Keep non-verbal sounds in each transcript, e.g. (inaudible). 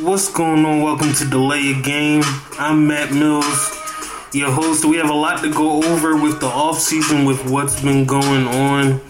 What's going on? Welcome to Delay of Game. I'm Matt Mills, your host. We have a lot to go over with the off season, with what's been going on.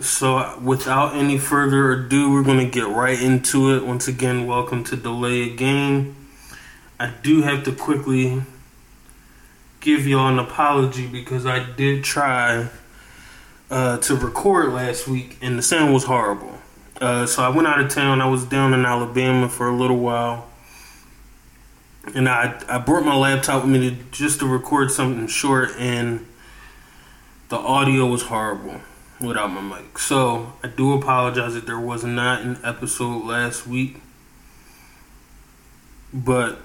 So, without any further ado, we're going to get right into it. Once again, welcome to Delay of Game. I do have to quickly give y'all an apology because I did try uh, to record last week and the sound was horrible. Uh, so I went out of town. I was down in Alabama for a little while, and I I brought my laptop with me to just to record something short, and the audio was horrible without my mic. So I do apologize that there was not an episode last week, but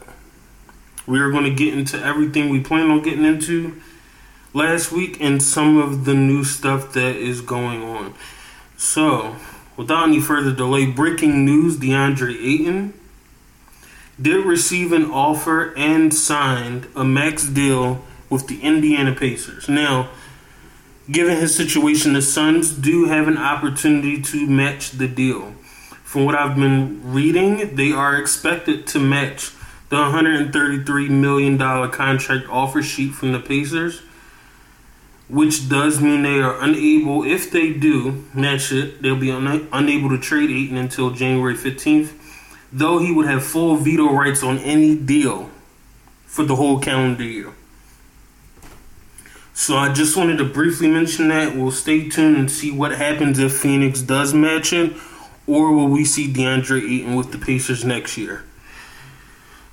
we are going to get into everything we plan on getting into last week and some of the new stuff that is going on. So Without any further delay, breaking news DeAndre Ayton did receive an offer and signed a max deal with the Indiana Pacers. Now, given his situation, the Suns do have an opportunity to match the deal. From what I've been reading, they are expected to match the $133 million contract offer sheet from the Pacers which does mean they are unable, if they do match it, they'll be un- unable to trade Ayton until January 15th, though he would have full veto rights on any deal for the whole calendar year. So I just wanted to briefly mention that. We'll stay tuned and see what happens if Phoenix does match it, or will we see DeAndre Ayton with the Pacers next year?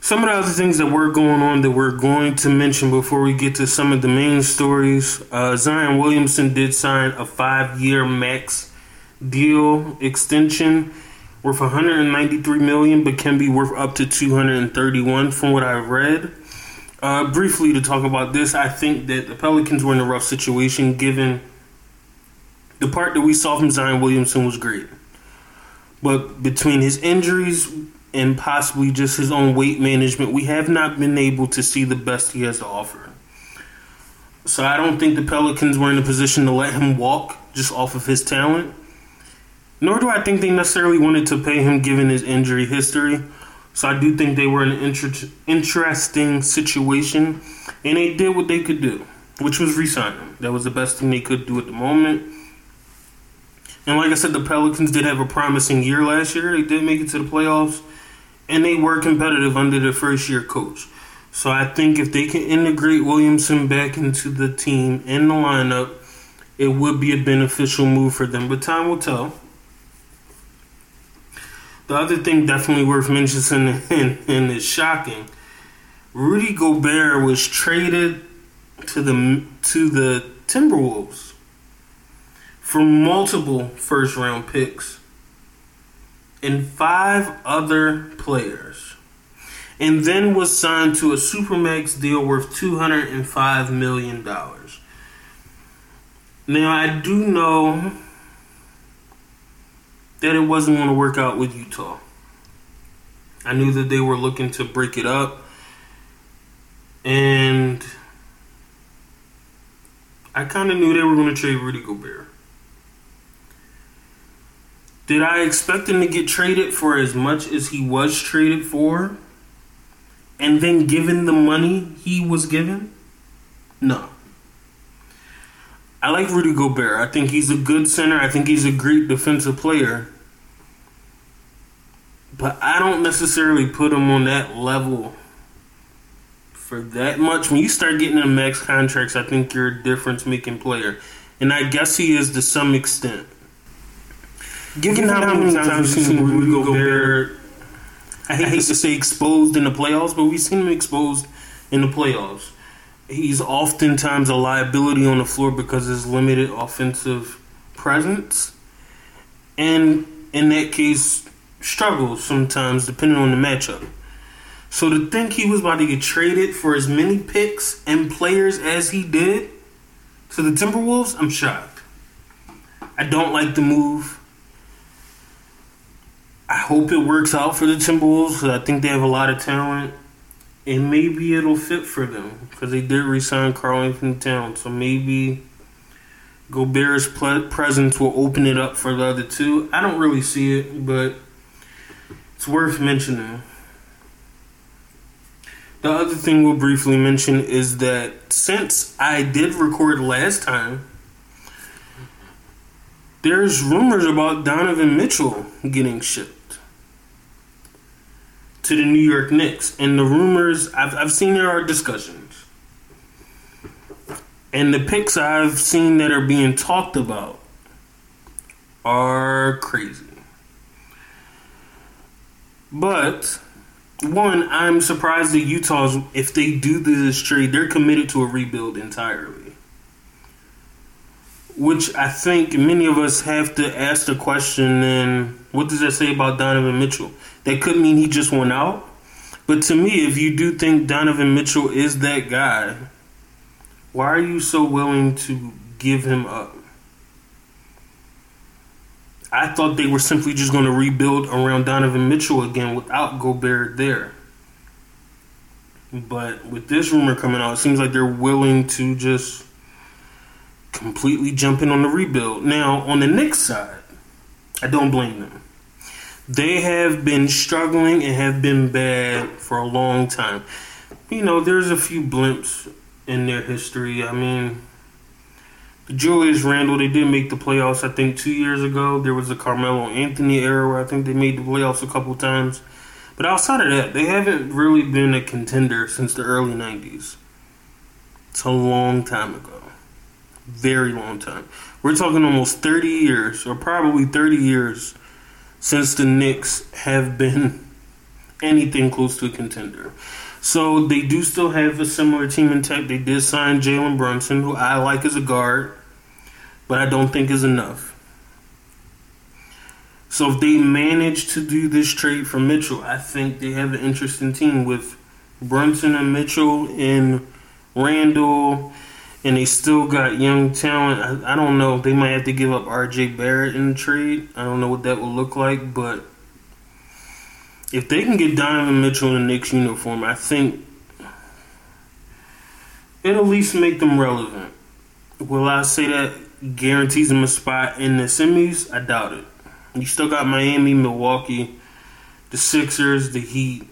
Some of the other things that were going on that we're going to mention before we get to some of the main stories. Uh, Zion Williamson did sign a five-year max deal extension worth 193 million, but can be worth up to 231 from what I've read. Uh, briefly to talk about this, I think that the Pelicans were in a rough situation given the part that we saw from Zion Williamson was great. But between his injuries, and possibly just his own weight management, we have not been able to see the best he has to offer. So I don't think the Pelicans were in a position to let him walk just off of his talent. Nor do I think they necessarily wanted to pay him given his injury history. So I do think they were in an inter- interesting situation, and they did what they could do, which was resign him. That was the best thing they could do at the moment. And like I said, the Pelicans did have a promising year last year. They did make it to the playoffs and they were competitive under the first year coach. So I think if they can integrate Williamson back into the team in the lineup, it would be a beneficial move for them. But time will tell. The other thing definitely worth mentioning (laughs) and, and is shocking. Rudy Gobert was traded to the to the Timberwolves for multiple first round picks and five other players, and then was signed to a supermax deal worth $205 million. Now, I do know that it wasn't going to work out with Utah. I knew that they were looking to break it up, and I kind of knew they were going to trade Rudy Gobert. Did I expect him to get traded for as much as he was traded for? And then given the money he was given? No. I like Rudy Gobert. I think he's a good center. I think he's a great defensive player. But I don't necessarily put him on that level for that much. When you start getting in max contracts, I think you're a difference making player. And I guess he is to some extent. Given how many times we've seen Rudy Gobert, I hate, I hate to say exposed in the playoffs, but we've seen him exposed in the playoffs. He's oftentimes a liability on the floor because of his limited offensive presence. And in that case, struggles sometimes depending on the matchup. So to think he was about to get traded for as many picks and players as he did to the Timberwolves, I'm shocked. I don't like the move. I hope it works out for the Timberwolves because I think they have a lot of talent, and maybe it'll fit for them because they did resign Karl-Anthony Towns. So maybe Gobert's presence will open it up for the other two. I don't really see it, but it's worth mentioning. The other thing we'll briefly mention is that since I did record last time, there's rumors about Donovan Mitchell getting shipped to the New York Knicks. And the rumors, I've, I've seen there are discussions. And the picks I've seen that are being talked about are crazy. But one, I'm surprised that Utah's if they do this trade, they're committed to a rebuild entirely. Which I think many of us have to ask the question then what does that say about Donovan Mitchell? That could mean he just went out. But to me, if you do think Donovan Mitchell is that guy, why are you so willing to give him up? I thought they were simply just going to rebuild around Donovan Mitchell again without Gobert there. But with this rumor coming out, it seems like they're willing to just completely jump in on the rebuild. Now, on the Knicks side, I don't blame them. They have been struggling and have been bad for a long time. You know, there's a few blimps in their history. I mean, the Julius Randle, they did make the playoffs, I think, two years ago. There was a Carmelo Anthony era where I think they made the playoffs a couple times. But outside of that, they haven't really been a contender since the early 90s. It's a long time ago. Very long time. We're talking almost 30 years, or probably 30 years, since the Knicks have been (laughs) anything close to a contender. So they do still have a similar team intact. They did sign Jalen Brunson, who I like as a guard but I don't think is enough. So if they manage to do this trade for Mitchell, I think they have an interesting team with Brunson and Mitchell and Randle, and they still got young talent. I, I don't know. They might have to give up R.J. Barrett in the trade. I don't know what that will look like, but if they can get Donovan Mitchell in the Knicks uniform, I think it'll at least make them relevant. Will I say that guarantees them a spot in the semis, I doubt it. You still got Miami, Milwaukee, the Sixers, the Heat.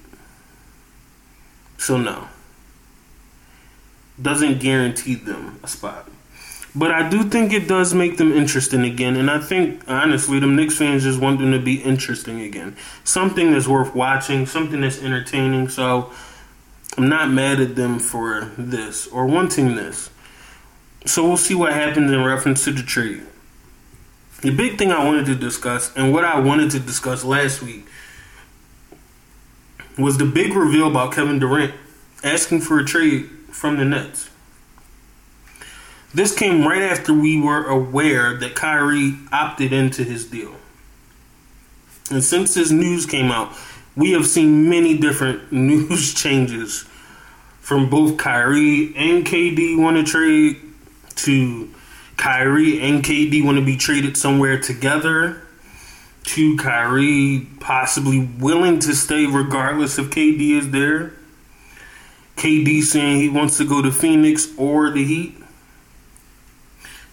So no. Doesn't guarantee them a spot. But I do think it does make them interesting again. And I think, honestly, the Knicks fans just want them to be interesting again. Something that's worth watching, something that's entertaining. So I'm not mad at them for this or wanting this. So we'll see what happens in reference to the trade. The big thing I wanted to discuss, and what I wanted to discuss last week, was the big reveal about Kevin Durant asking for a trade from the Nets. This came right after we were aware that Kyrie opted into his deal. And since this news came out, we have seen many different (laughs) news changes from both Kyrie and KD want to trade to Kyrie and KD want to be traded somewhere together. To Kyrie possibly willing to stay regardless if KD is there. KD saying he wants to go to Phoenix or the Heat.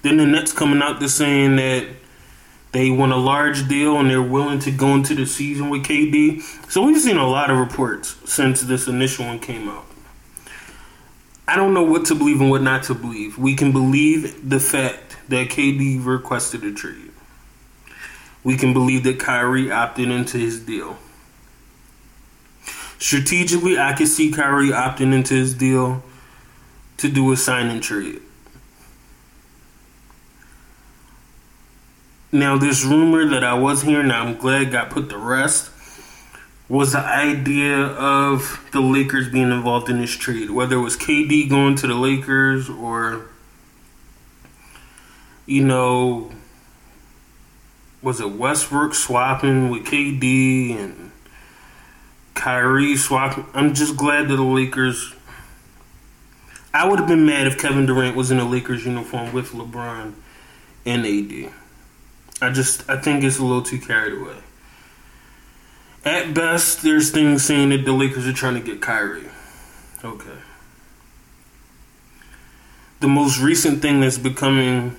Then the Nets coming out to saying that they want a large deal and they're willing to go into the season with KD. So we've seen a lot of reports since this initial one came out. I don't know what to believe and what not to believe. We can believe the fact that KD requested a trade. We can believe that Kyrie opted into his deal. Strategically, I could see Kyrie opting into his deal to do a sign and trade. Now, this rumor that I was hearing, I'm glad got put to rest was the idea of the Lakers being involved in this trade, whether it was KD going to the Lakers or, you know, was it Westbrook swapping with KD and Kyrie swapping? I'm just glad that the Lakers. I would have been mad if Kevin Durant was in a Lakers uniform with LeBron and AD. I just I think it's a little too carried away. At best, there's things saying that the Lakers are trying to get Kyrie. Okay. The most recent thing that's becoming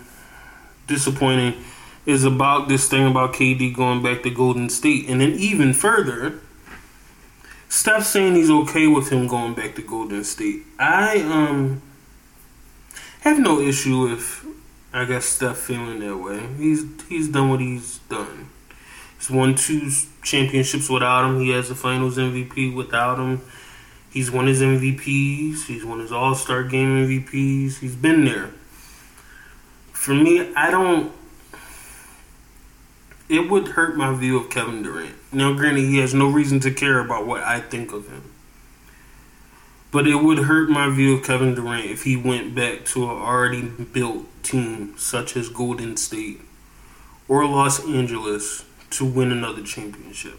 disappointing is about this thing about KD going back to Golden State. And then even further, Steph saying he's okay with him going back to Golden State. I um have no issue with I guess Steph feeling that way. He's he's done what he's done. He's won two championships without him. He has the Finals MVP without him. He's won his MVPs. He's won his All Star Game MVPs. He's been there. For me, I don't. It would hurt my view of Kevin Durant. Now, granted, he has no reason to care about what I think of him. But it would hurt my view of Kevin Durant if he went back to an already built team such as Golden State or Los Angeles to win another championship.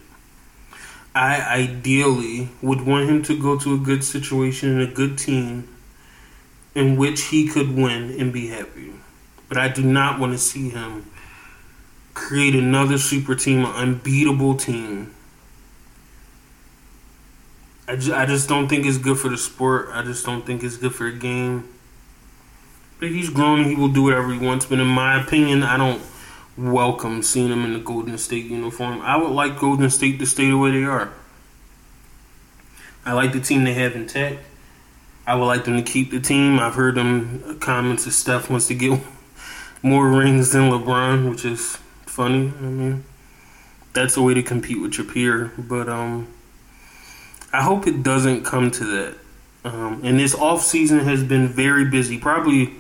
I ideally would want him to go to a good situation and a good team in which he could win and be happy. But I do not want to see him create another super team, an unbeatable team. I just, I just don't think it's good for the sport. I just don't think it's good for the game. But he's grown. He will do whatever he wants. But in my opinion, I don't welcome seeing him in the Golden State uniform. I would like Golden State to stay the way they are. I like the team they have intact. I would like them to keep the team. I've heard them comments that Steph wants to get (laughs) more rings than LeBron, which is funny. I mean, that's a way to compete with your peer. But um, I hope it doesn't come to that. Um, and this off season has been very busy. Probably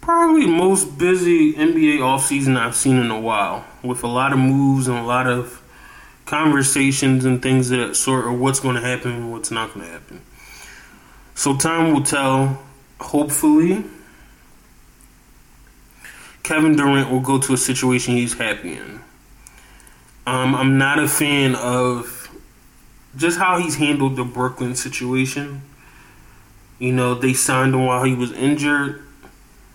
probably most busy NBA off season I've seen in a while, with a lot of moves and a lot of conversations and things that sort of what's going to happen and what's not going to happen. So time will tell. Hopefully, Kevin Durant will go to a situation he's happy in. Um, I'm not a fan of just how he's handled the Brooklyn situation. You know, they signed him while he was injured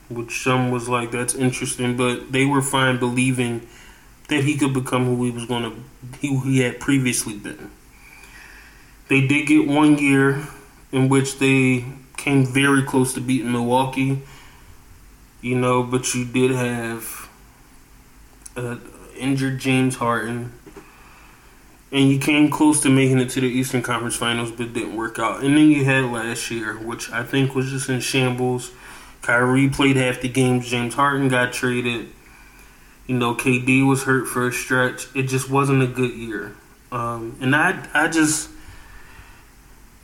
which some was like that's interesting, but they were fine believing that he could become who he was going to, who he had previously been. They did get one year in which they came very close to beating Milwaukee, you know, but you did have uh, injured James Harden. And you came close to making it to the Eastern Conference Finals, but didn't work out. And then you had last year, which I think was just in shambles Kyrie played half the games. James Harden got traded. You know, KD was hurt for a stretch. It just wasn't a good year. Um, and I, I just,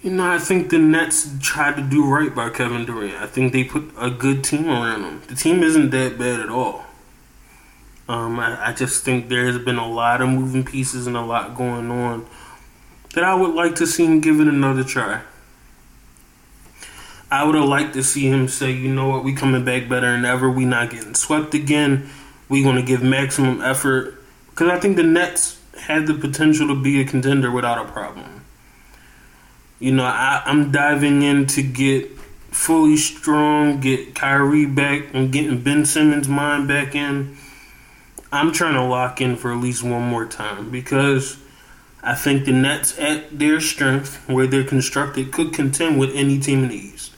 you know, I think the Nets tried to do right by Kevin Durant. I think they put a good team around him. The team isn't that bad at all. Um, I, I just think there has been a lot of moving pieces and a lot going on that I would like to see him give it another try. I would have liked to see him say, you know what, we coming back better than ever. We not getting swept again. We going to give maximum effort because I think the Nets had the potential to be a contender without a problem. You know, I, I'm diving in to get fully strong, get Kyrie back, and getting Ben Simmons' mind back in. I'm trying to lock in for at least one more time because I think the Nets, at their strength, where they're constructed, could contend with any team in the East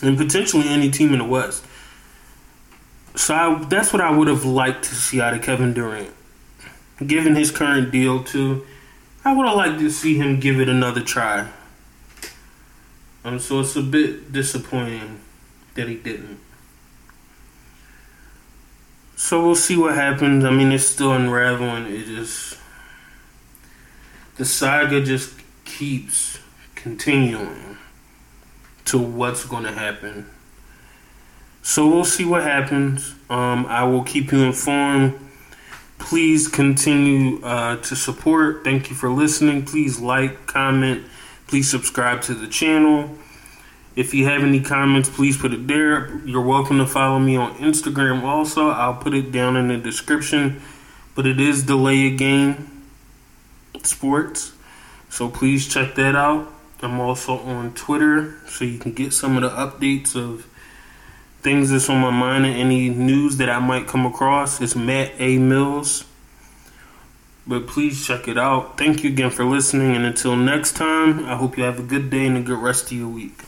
and potentially any team in the West. So I, that's what I would have liked to see out of Kevin Durant. Given his current deal, too, I would have liked to see him give it another try. Um, so it's a bit disappointing that he didn't. So we'll see what happens. I mean, it's still unraveling. It just the saga just keeps continuing to what's going to happen. So we'll see what happens. Um, I will keep you informed. Please continue uh, to support. Thank you for listening. Please like, comment. Please subscribe to the channel. If you have any comments, please put it there. You're welcome to follow me on Instagram also. I'll put it down in the description. But it is Delay of Game Sports. So please check that out. I'm also on Twitter, so you can get some of the updates of things that's on my mind and any news that I might come across. It's Matt A. Mills. But please check it out. Thank you again for listening, and until next time, I hope you have a good day and a good rest of your week.